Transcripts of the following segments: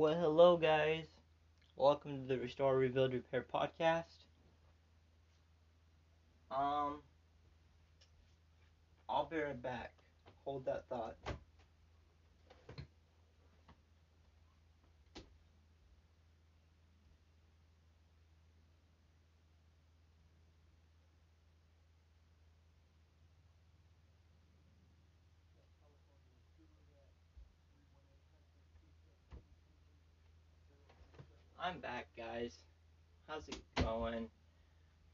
Well, hello, guys. Welcome to the Restore, Rebuild, Repair podcast. Um, I'll be right back. Hold that thought. I'm back, guys. How's it going?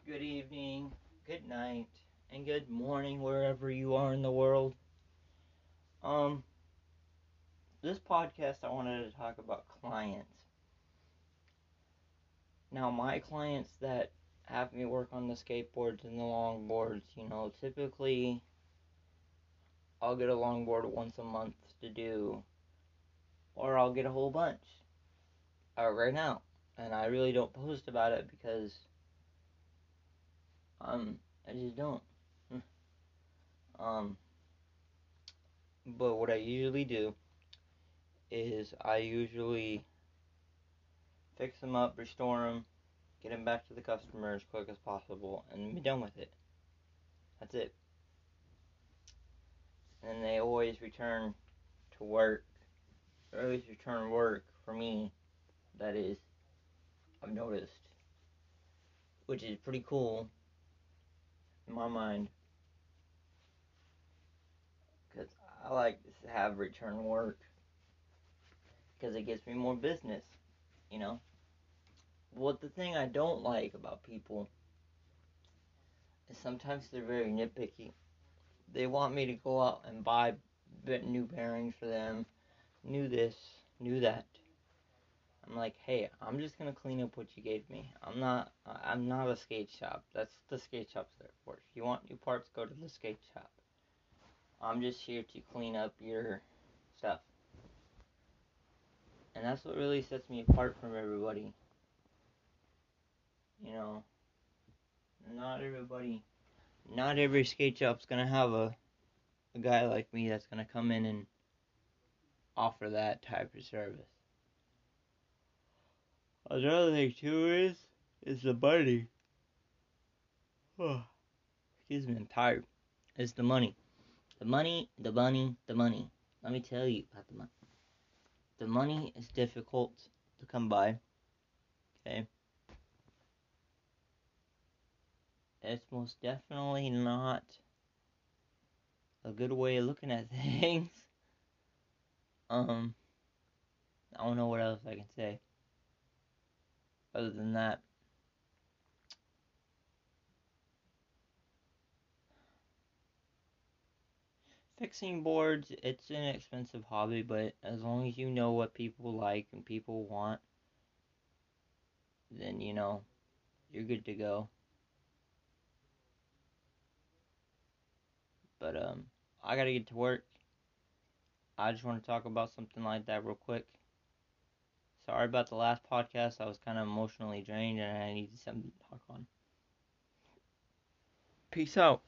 Good evening, good night, and good morning wherever you are in the world. Um, this podcast I wanted to talk about clients. Now, my clients that have me work on the skateboards and the longboards, you know, typically I'll get a longboard once a month to do, or I'll get a whole bunch right now, and I really don't post about it because um I just don't. um, but what I usually do is I usually fix them up, restore them, get them back to the customer as quick as possible, and be done with it. That's it. And they always return to work. They always return work for me that is I've noticed, which is pretty cool in my mind, because I like to have return work because it gets me more business, you know. What the thing I don't like about people is sometimes they're very nitpicky. They want me to go out and buy new bearings for them, new this, new that. I'm like, hey, I'm just gonna clean up what you gave me. I'm not, uh, I'm not a skate shop. That's the skate shop's there for. If you want new parts, go to the skate shop. I'm just here to clean up your stuff. And that's what really sets me apart from everybody. You know, not everybody, not every skate shop's gonna have a, a guy like me that's gonna come in and offer that type of service. Another thing too is is the money. Oh, excuse me, I'm tired. It's the money. The money, the money, the money. Let me tell you about the money. The money is difficult to come by. Okay. It's most definitely not a good way of looking at things. Um, I don't know what else I can say other than that, fixing boards, it's an expensive hobby, but as long as you know what people like and people want, then you know, you're good to go. But um I got to get to work. I just want to talk about something like that real quick. Sorry about the last podcast. I was kind of emotionally drained and I needed something to talk on. Peace out.